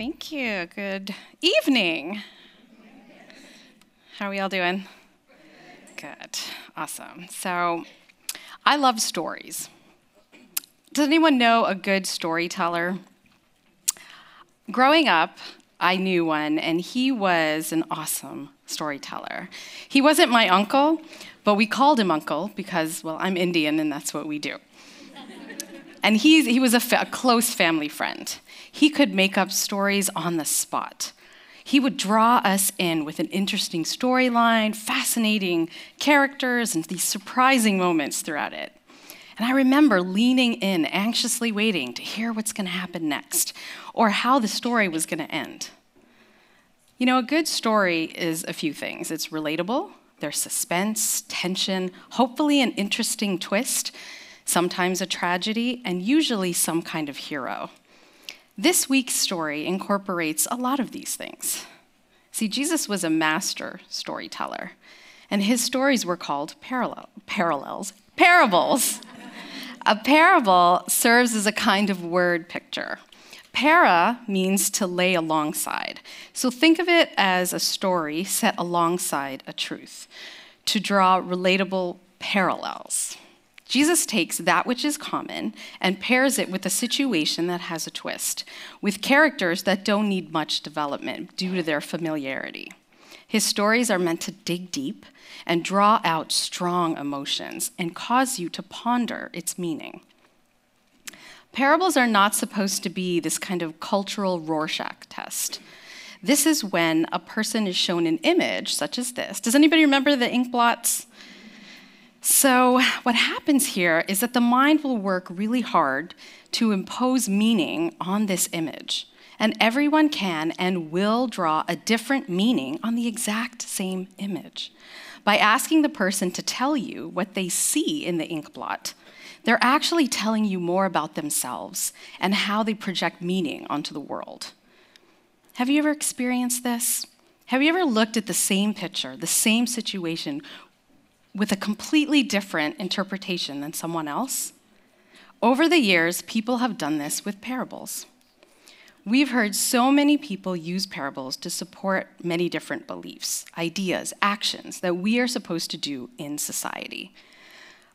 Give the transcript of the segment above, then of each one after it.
Thank you. Good evening. How are we all doing? Good. Awesome. So, I love stories. Does anyone know a good storyteller? Growing up, I knew one, and he was an awesome storyteller. He wasn't my uncle, but we called him uncle because, well, I'm Indian and that's what we do. and he, he was a, fa- a close family friend. He could make up stories on the spot. He would draw us in with an interesting storyline, fascinating characters, and these surprising moments throughout it. And I remember leaning in, anxiously waiting to hear what's going to happen next or how the story was going to end. You know, a good story is a few things it's relatable, there's suspense, tension, hopefully an interesting twist, sometimes a tragedy, and usually some kind of hero. This week's story incorporates a lot of these things. See, Jesus was a master storyteller, and his stories were called parallel, parallels, parables. a parable serves as a kind of word picture. Para means to lay alongside. So think of it as a story set alongside a truth, to draw relatable parallels. Jesus takes that which is common and pairs it with a situation that has a twist, with characters that don't need much development due to their familiarity. His stories are meant to dig deep and draw out strong emotions and cause you to ponder its meaning. Parables are not supposed to be this kind of cultural Rorschach test. This is when a person is shown an image, such as this. Does anybody remember the ink blots? So, what happens here is that the mind will work really hard to impose meaning on this image. And everyone can and will draw a different meaning on the exact same image. By asking the person to tell you what they see in the ink blot, they're actually telling you more about themselves and how they project meaning onto the world. Have you ever experienced this? Have you ever looked at the same picture, the same situation, with a completely different interpretation than someone else? Over the years, people have done this with parables. We've heard so many people use parables to support many different beliefs, ideas, actions that we are supposed to do in society.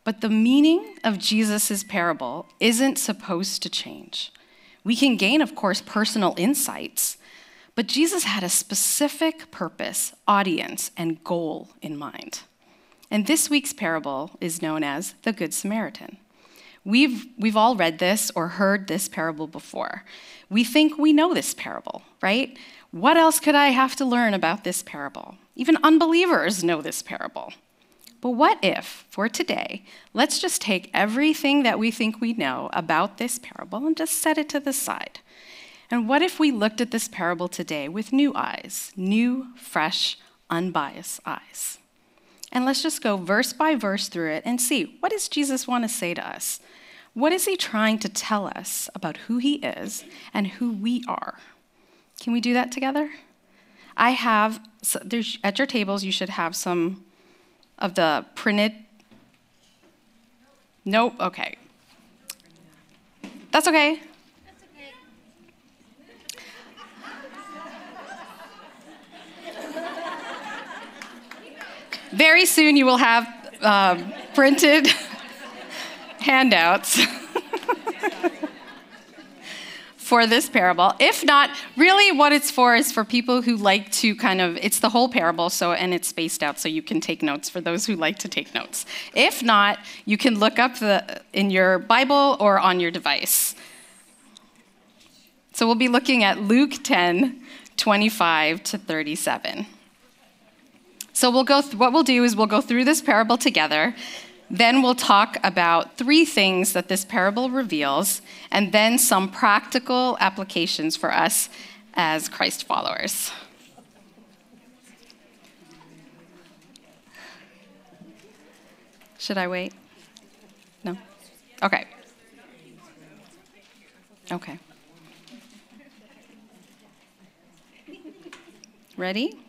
But the meaning of Jesus' parable isn't supposed to change. We can gain, of course, personal insights, but Jesus had a specific purpose, audience, and goal in mind. And this week's parable is known as the Good Samaritan. We've, we've all read this or heard this parable before. We think we know this parable, right? What else could I have to learn about this parable? Even unbelievers know this parable. But what if, for today, let's just take everything that we think we know about this parable and just set it to the side? And what if we looked at this parable today with new eyes, new, fresh, unbiased eyes? And let's just go verse by verse through it and see what does Jesus want to say to us? What is he trying to tell us about who he is and who we are? Can we do that together? I have, there's, at your tables, you should have some of the printed. Nope, okay. That's okay. Very soon you will have uh, printed handouts for this parable. If not, really what it's for is for people who like to kind of, it's the whole parable, so, and it's spaced out so you can take notes for those who like to take notes. If not, you can look up the, in your Bible or on your device. So we'll be looking at Luke 10, 25 to 37. So we'll go th- what we'll do is we'll go through this parable together. Then we'll talk about three things that this parable reveals, and then some practical applications for us as Christ followers. Should I wait? No? Okay. Okay. Ready?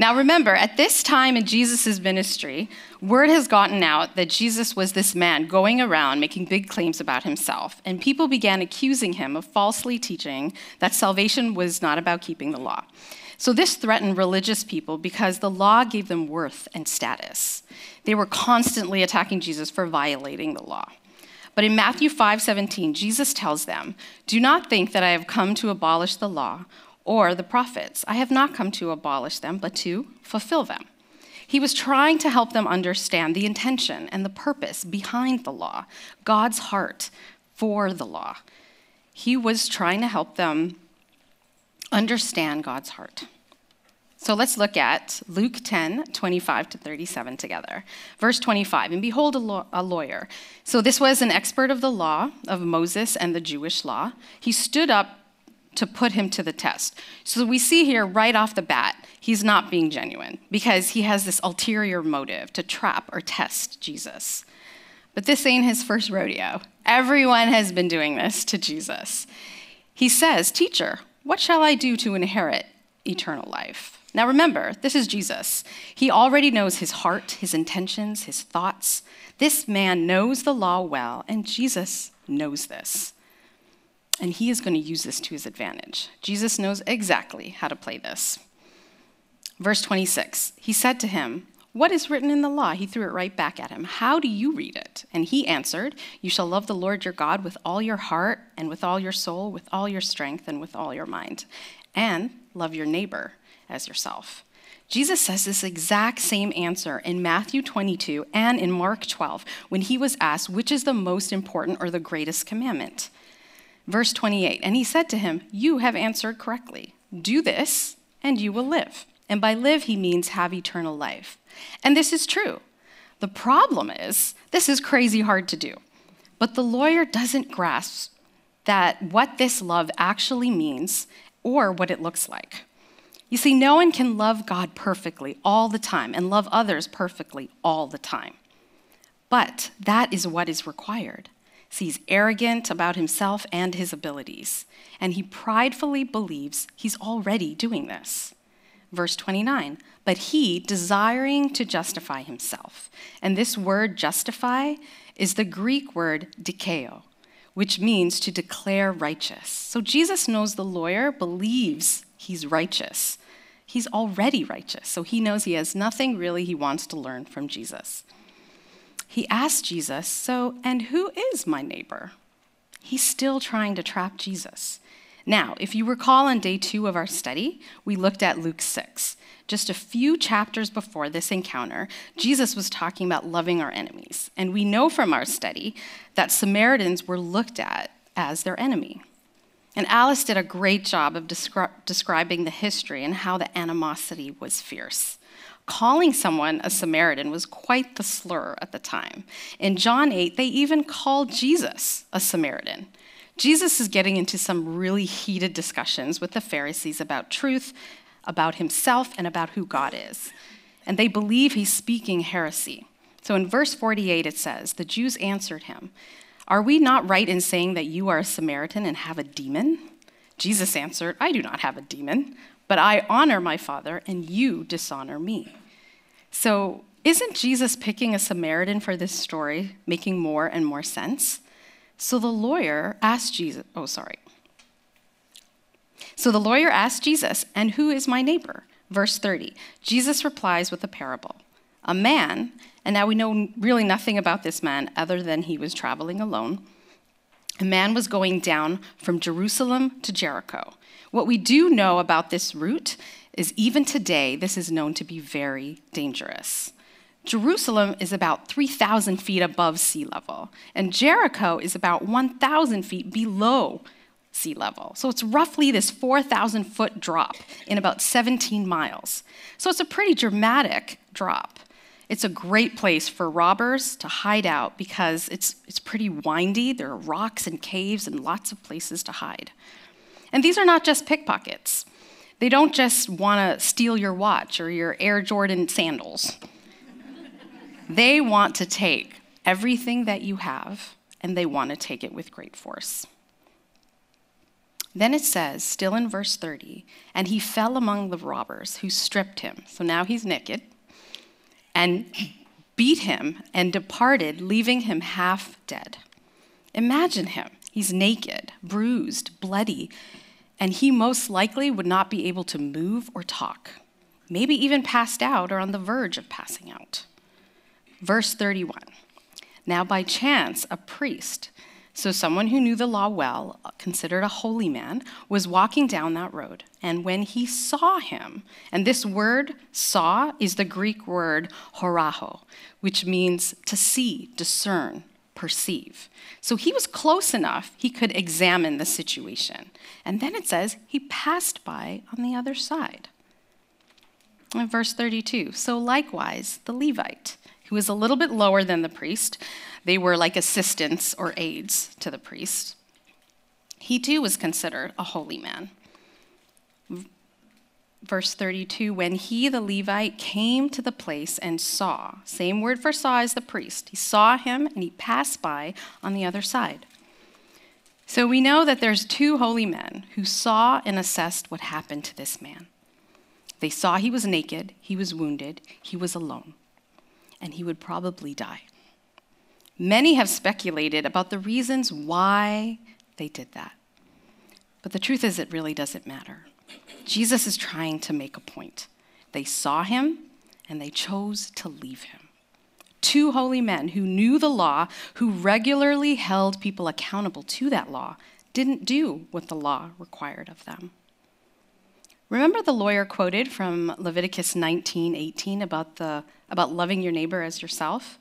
Now, remember, at this time in Jesus' ministry, word has gotten out that Jesus was this man going around making big claims about himself, and people began accusing him of falsely teaching that salvation was not about keeping the law. So, this threatened religious people because the law gave them worth and status. They were constantly attacking Jesus for violating the law. But in Matthew 5:17, Jesus tells them, "Do not think that I have come to abolish the law or the prophets. I have not come to abolish them, but to fulfill them." He was trying to help them understand the intention and the purpose behind the law, God's heart for the law. He was trying to help them understand God's heart. So let's look at Luke 10, 25 to 37 together. Verse 25, and behold, a, law- a, lawyer. So this was an expert of the law of Moses and the Jewish law. He stood up to put him to the test. So we see here right off the bat, he's not being genuine because he has this ulterior motive to trap or test Jesus. But this ain't his first rodeo. Everyone has been doing this to Jesus. He says, Teacher, what shall I do to inherit eternal life? Now remember, this is Jesus. He already knows his heart, his intentions, his thoughts. This man knows the law well, and Jesus knows this. And he is going to use this to his advantage. Jesus knows exactly how to play this. Verse 26 He said to him, What is written in the law? He threw it right back at him. How do you read it? And he answered, You shall love the Lord your God with all your heart, and with all your soul, with all your strength, and with all your mind, and love your neighbor as yourself. Jesus says this exact same answer in Matthew 22 and in Mark 12 when he was asked which is the most important or the greatest commandment. Verse 28 And he said to him, You have answered correctly. Do this, and you will live. And by live, he means have eternal life. And this is true. The problem is, this is crazy hard to do. But the lawyer doesn't grasp that what this love actually means or what it looks like. You see, no one can love God perfectly all the time and love others perfectly all the time. But that is what is required. He's arrogant about himself and his abilities, and he pridefully believes he's already doing this. Verse 29 But he, desiring to justify himself, and this word justify is the Greek word dikeo, which means to declare righteous. So Jesus knows the lawyer believes he's righteous. He's already righteous, so he knows he has nothing really he wants to learn from Jesus. He asks Jesus, So, and who is my neighbor? He's still trying to trap Jesus. Now, if you recall on day two of our study, we looked at Luke 6. Just a few chapters before this encounter, Jesus was talking about loving our enemies. And we know from our study that Samaritans were looked at as their enemy. And Alice did a great job of descri- describing the history and how the animosity was fierce. Calling someone a Samaritan was quite the slur at the time. In John 8, they even called Jesus a Samaritan. Jesus is getting into some really heated discussions with the Pharisees about truth, about himself, and about who God is. And they believe he's speaking heresy. So in verse 48, it says, The Jews answered him, are we not right in saying that you are a Samaritan and have a demon? Jesus answered, I do not have a demon, but I honor my Father, and you dishonor me. So, isn't Jesus picking a Samaritan for this story making more and more sense? So the lawyer asked Jesus, oh, sorry. So the lawyer asked Jesus, and who is my neighbor? Verse 30. Jesus replies with a parable. A man and now we know really nothing about this man other than he was traveling alone. A man was going down from Jerusalem to Jericho. What we do know about this route is even today, this is known to be very dangerous. Jerusalem is about 3,000 feet above sea level, and Jericho is about 1,000 feet below sea level. So it's roughly this 4,000 foot drop in about 17 miles. So it's a pretty dramatic drop. It's a great place for robbers to hide out because it's, it's pretty windy. There are rocks and caves and lots of places to hide. And these are not just pickpockets. They don't just want to steal your watch or your Air Jordan sandals. they want to take everything that you have and they want to take it with great force. Then it says, still in verse 30, and he fell among the robbers who stripped him. So now he's naked and beat him and departed, leaving him half dead. Imagine him. He's naked, bruised, bloody, and he most likely would not be able to move or talk, maybe even passed out or on the verge of passing out. Verse 31 Now, by chance, a priest, so someone who knew the law well, considered a holy man, was walking down that road. And when he saw him, and this word saw is the Greek word horaho, which means to see, discern, perceive. So he was close enough, he could examine the situation. And then it says he passed by on the other side. In verse 32, so likewise, the Levite, who was a little bit lower than the priest, they were like assistants or aides to the priest. He too was considered a holy man verse 32 when he, the Levite, came to the place and saw, same word for saw as the priest, he saw him and he passed by on the other side. So we know that there's two holy men who saw and assessed what happened to this man. They saw he was naked, he was wounded, he was alone, and he would probably die. Many have speculated about the reasons why they did that. But the truth is, it really doesn't matter. Jesus is trying to make a point. They saw him and they chose to leave him. Two holy men who knew the law, who regularly held people accountable to that law, didn't do what the law required of them. Remember the lawyer quoted from Leviticus 19:18 about the about loving your neighbor as yourself?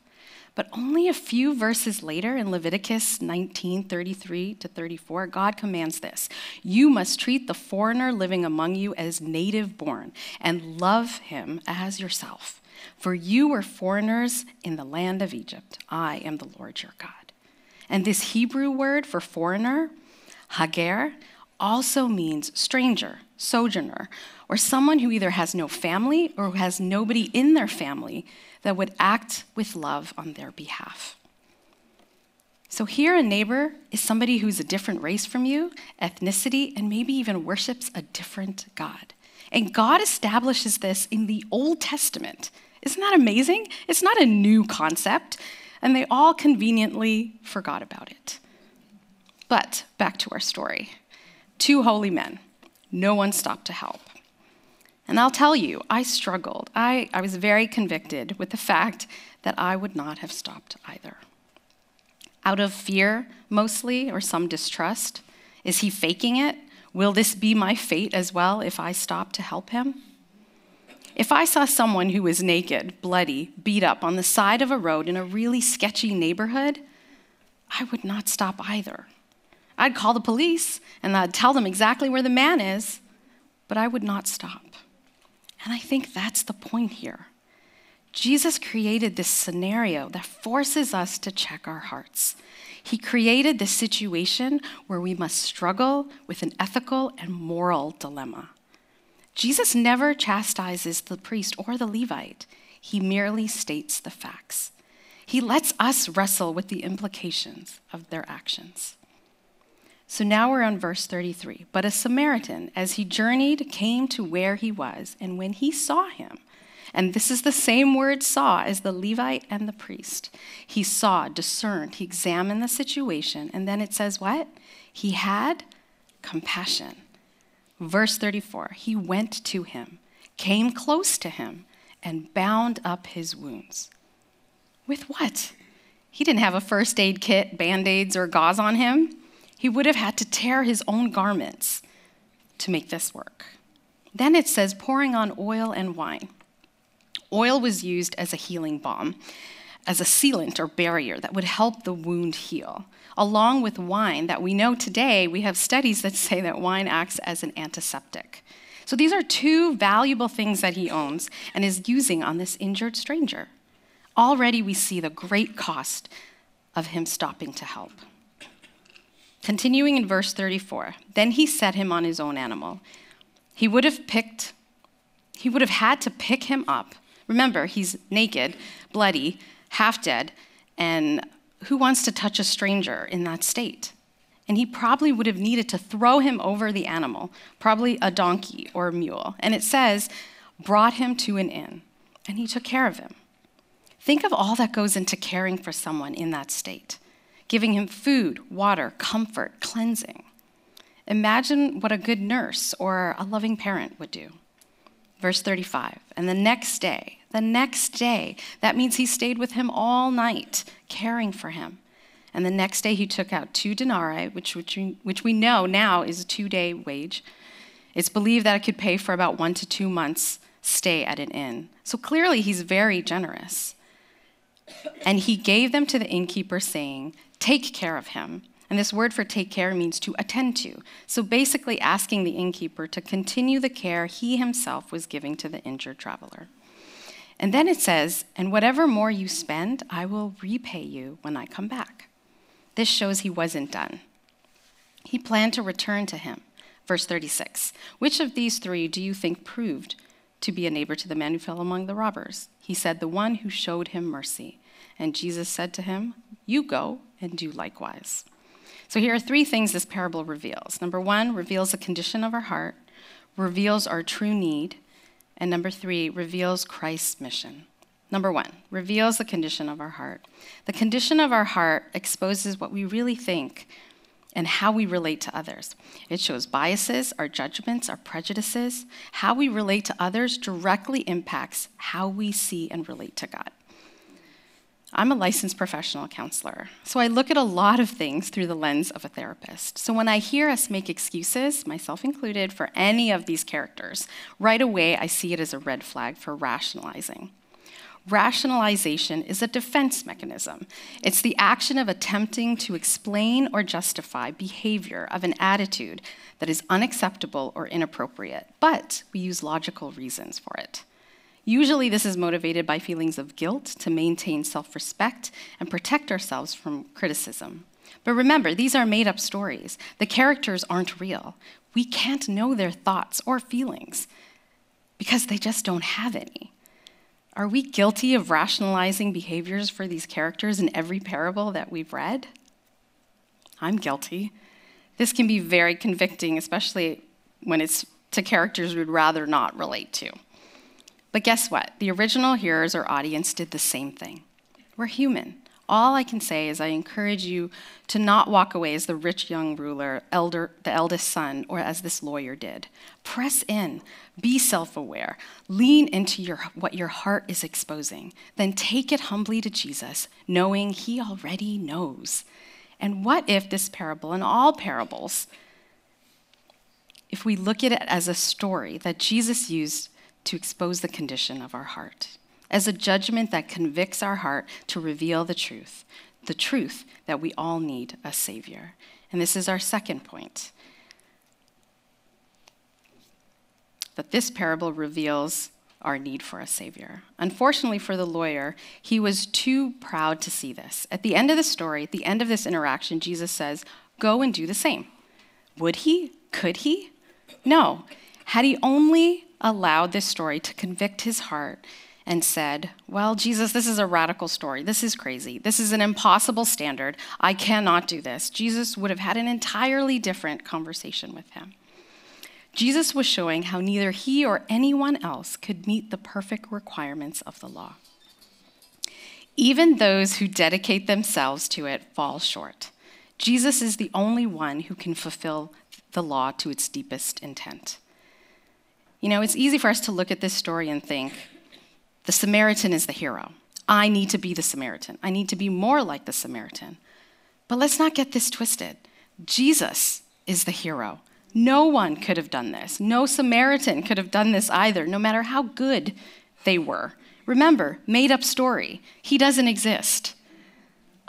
But only a few verses later in Leviticus 19 33 to 34, God commands this You must treat the foreigner living among you as native born and love him as yourself. For you were foreigners in the land of Egypt. I am the Lord your God. And this Hebrew word for foreigner, hager, also means stranger, sojourner, or someone who either has no family or who has nobody in their family that would act with love on their behalf. So, here a neighbor is somebody who's a different race from you, ethnicity, and maybe even worships a different God. And God establishes this in the Old Testament. Isn't that amazing? It's not a new concept, and they all conveniently forgot about it. But back to our story two holy men. No one stopped to help. And I'll tell you, I struggled. I, I was very convicted with the fact that I would not have stopped either. Out of fear, mostly, or some distrust. Is he faking it? Will this be my fate as well if I stop to help him? If I saw someone who was naked, bloody, beat up on the side of a road in a really sketchy neighborhood, I would not stop either. I'd call the police and I'd tell them exactly where the man is, but I would not stop. And I think that's the point here. Jesus created this scenario that forces us to check our hearts. He created this situation where we must struggle with an ethical and moral dilemma. Jesus never chastises the priest or the Levite, he merely states the facts. He lets us wrestle with the implications of their actions. So now we're on verse 33. But a Samaritan, as he journeyed, came to where he was, and when he saw him, and this is the same word saw as the Levite and the priest. He saw, discerned, he examined the situation, and then it says what? He had compassion. Verse 34 He went to him, came close to him, and bound up his wounds. With what? He didn't have a first aid kit, band aids, or gauze on him he would have had to tear his own garments to make this work. Then it says pouring on oil and wine. Oil was used as a healing balm, as a sealant or barrier that would help the wound heal. Along with wine, that we know today, we have studies that say that wine acts as an antiseptic. So these are two valuable things that he owns and is using on this injured stranger. Already we see the great cost of him stopping to help. Continuing in verse 34, then he set him on his own animal. He would have picked, he would have had to pick him up. Remember, he's naked, bloody, half dead, and who wants to touch a stranger in that state? And he probably would have needed to throw him over the animal, probably a donkey or a mule. And it says, brought him to an inn, and he took care of him. Think of all that goes into caring for someone in that state giving him food, water, comfort, cleansing. Imagine what a good nurse or a loving parent would do. Verse 35 And the next day, the next day, that means he stayed with him all night, caring for him. And the next day he took out two denarii, which, which, we, which we know now is a two day wage. It's believed that it could pay for about one to two months' stay at an inn. So clearly he's very generous. And he gave them to the innkeeper, saying, Take care of him. And this word for take care means to attend to. So basically, asking the innkeeper to continue the care he himself was giving to the injured traveler. And then it says, And whatever more you spend, I will repay you when I come back. This shows he wasn't done. He planned to return to him. Verse 36 Which of these three do you think proved to be a neighbor to the man who fell among the robbers? He said, The one who showed him mercy. And Jesus said to him, You go and do likewise. So here are three things this parable reveals. Number one, reveals the condition of our heart, reveals our true need, and number three, reveals Christ's mission. Number one, reveals the condition of our heart. The condition of our heart exposes what we really think and how we relate to others. It shows biases, our judgments, our prejudices. How we relate to others directly impacts how we see and relate to God. I'm a licensed professional counselor, so I look at a lot of things through the lens of a therapist. So when I hear us make excuses, myself included, for any of these characters, right away I see it as a red flag for rationalizing. Rationalization is a defense mechanism. It's the action of attempting to explain or justify behavior of an attitude that is unacceptable or inappropriate, but we use logical reasons for it. Usually, this is motivated by feelings of guilt to maintain self respect and protect ourselves from criticism. But remember, these are made up stories. The characters aren't real. We can't know their thoughts or feelings because they just don't have any. Are we guilty of rationalizing behaviors for these characters in every parable that we've read? I'm guilty. This can be very convicting, especially when it's to characters we'd rather not relate to. But guess what? The original hearers or audience did the same thing. We're human. All I can say is I encourage you to not walk away as the rich young ruler, elder, the eldest son, or as this lawyer did. Press in, be self-aware, lean into your, what your heart is exposing. Then take it humbly to Jesus, knowing he already knows. And what if this parable and all parables, if we look at it as a story that Jesus used to expose the condition of our heart? As a judgment that convicts our heart to reveal the truth, the truth that we all need a Savior. And this is our second point that this parable reveals our need for a Savior. Unfortunately for the lawyer, he was too proud to see this. At the end of the story, at the end of this interaction, Jesus says, Go and do the same. Would he? Could he? No. Had he only allowed this story to convict his heart, and said, Well, Jesus, this is a radical story. This is crazy. This is an impossible standard. I cannot do this. Jesus would have had an entirely different conversation with him. Jesus was showing how neither he or anyone else could meet the perfect requirements of the law. Even those who dedicate themselves to it fall short. Jesus is the only one who can fulfill the law to its deepest intent. You know, it's easy for us to look at this story and think, the Samaritan is the hero. I need to be the Samaritan. I need to be more like the Samaritan. But let's not get this twisted. Jesus is the hero. No one could have done this. No Samaritan could have done this either, no matter how good they were. Remember, made up story. He doesn't exist.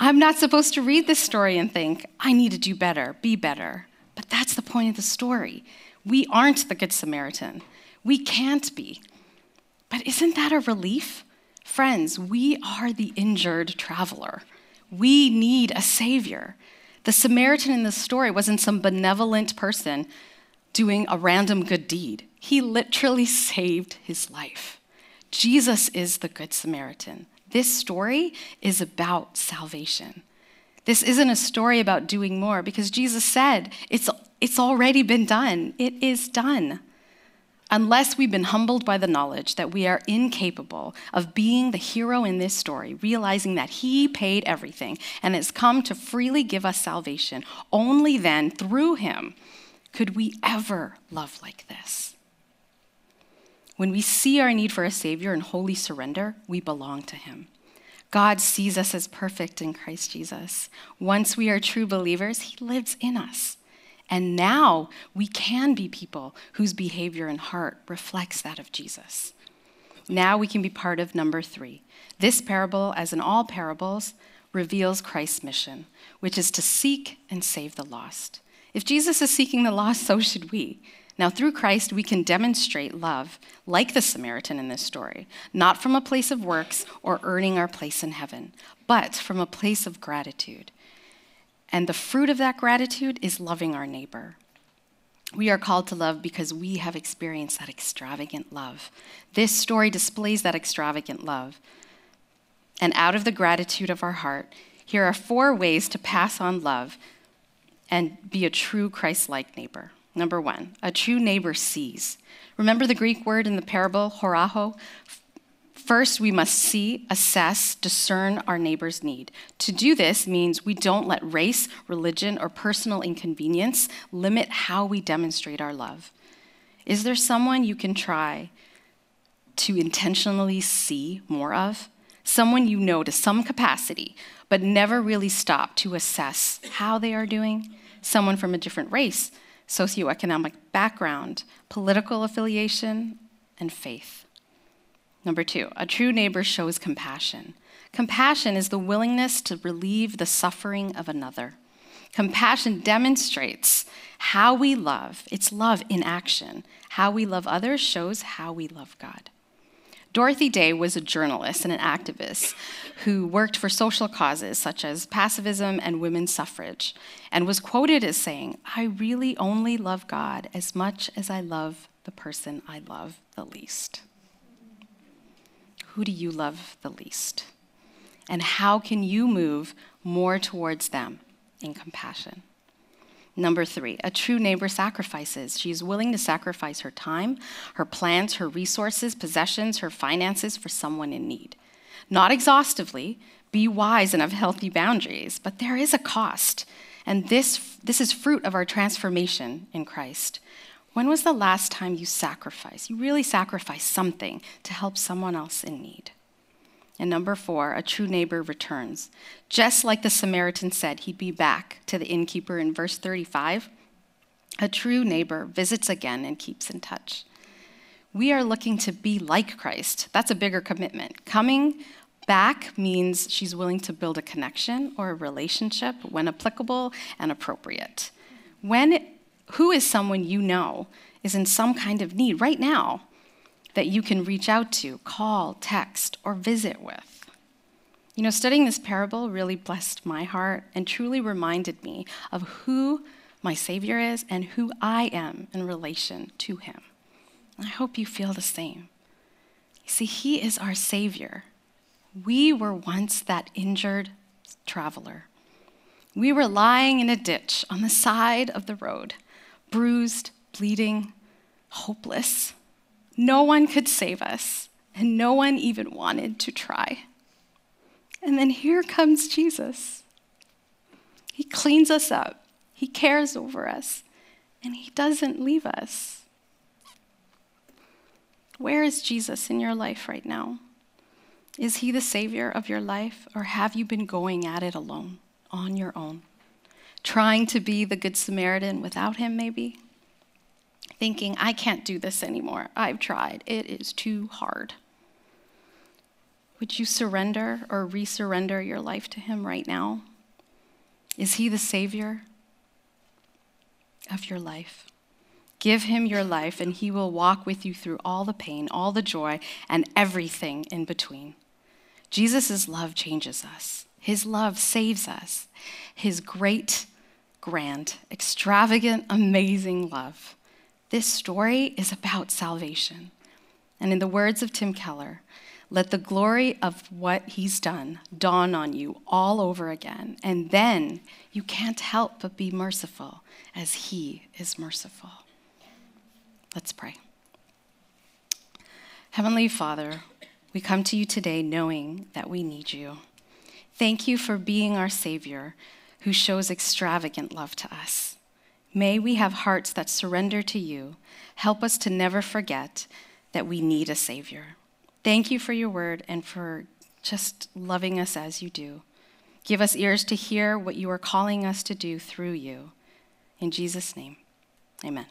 I'm not supposed to read this story and think, I need to do better, be better. But that's the point of the story. We aren't the Good Samaritan. We can't be. But isn't that a relief? Friends, we are the injured traveler. We need a savior. The Samaritan in this story wasn't some benevolent person doing a random good deed. He literally saved his life. Jesus is the Good Samaritan. This story is about salvation. This isn't a story about doing more because Jesus said it's, it's already been done. It is done. Unless we've been humbled by the knowledge that we are incapable of being the hero in this story, realizing that He paid everything and has come to freely give us salvation, only then, through Him, could we ever love like this. When we see our need for a Savior and holy surrender, we belong to Him. God sees us as perfect in Christ Jesus. Once we are true believers, He lives in us. And now we can be people whose behavior and heart reflects that of Jesus. Now we can be part of number three. This parable, as in all parables, reveals Christ's mission, which is to seek and save the lost. If Jesus is seeking the lost, so should we. Now, through Christ, we can demonstrate love, like the Samaritan in this story, not from a place of works or earning our place in heaven, but from a place of gratitude. And the fruit of that gratitude is loving our neighbor. We are called to love because we have experienced that extravagant love. This story displays that extravagant love. And out of the gratitude of our heart, here are four ways to pass on love and be a true Christ like neighbor. Number one, a true neighbor sees. Remember the Greek word in the parable, horaho? First, we must see, assess, discern our neighbor's need. To do this means we don't let race, religion, or personal inconvenience limit how we demonstrate our love. Is there someone you can try to intentionally see more of? Someone you know to some capacity, but never really stop to assess how they are doing? Someone from a different race, socioeconomic background, political affiliation, and faith. Number two, a true neighbor shows compassion. Compassion is the willingness to relieve the suffering of another. Compassion demonstrates how we love, it's love in action. How we love others shows how we love God. Dorothy Day was a journalist and an activist who worked for social causes such as pacifism and women's suffrage, and was quoted as saying, I really only love God as much as I love the person I love the least. Who do you love the least? And how can you move more towards them in compassion? Number three, a true neighbor sacrifices. She is willing to sacrifice her time, her plans, her resources, possessions, her finances for someone in need. Not exhaustively, be wise and have healthy boundaries, but there is a cost. And this, this is fruit of our transformation in Christ. When was the last time you sacrificed? You really sacrificed something to help someone else in need. And number four, a true neighbor returns. Just like the Samaritan said he'd be back to the innkeeper in verse 35, a true neighbor visits again and keeps in touch. We are looking to be like Christ. That's a bigger commitment. Coming back means she's willing to build a connection or a relationship when applicable and appropriate. When, who is someone you know is in some kind of need right now? that you can reach out to, call, text, or visit with. You know, studying this parable really blessed my heart and truly reminded me of who my Savior is and who I am in relation to Him. I hope you feel the same. See, He is our Savior. We were once that injured traveler. We were lying in a ditch on the side of the road, bruised, bleeding, hopeless. No one could save us, and no one even wanted to try. And then here comes Jesus. He cleans us up, He cares over us, and He doesn't leave us. Where is Jesus in your life right now? Is He the Savior of your life, or have you been going at it alone, on your own? Trying to be the Good Samaritan without Him, maybe? thinking, I can't do this anymore. I've tried. It is too hard. Would you surrender or resurrender your life to Him right now? Is He the Savior of your life? Give Him your life, and He will walk with you through all the pain, all the joy, and everything in between. Jesus' love changes us. His love saves us. His great, grand, extravagant, amazing love this story is about salvation. And in the words of Tim Keller, Let the glory of what he's done dawn on you all over again, and then you can't help but be merciful as he is merciful. Let's pray. Heavenly Father, we come to you today knowing that we need you. Thank you for being our Savior who shows extravagant love to us. May we have hearts that surrender to you. Help us to never forget that we need a Savior. Thank you for your word and for just loving us as you do. Give us ears to hear what you are calling us to do through you. In Jesus' name, amen.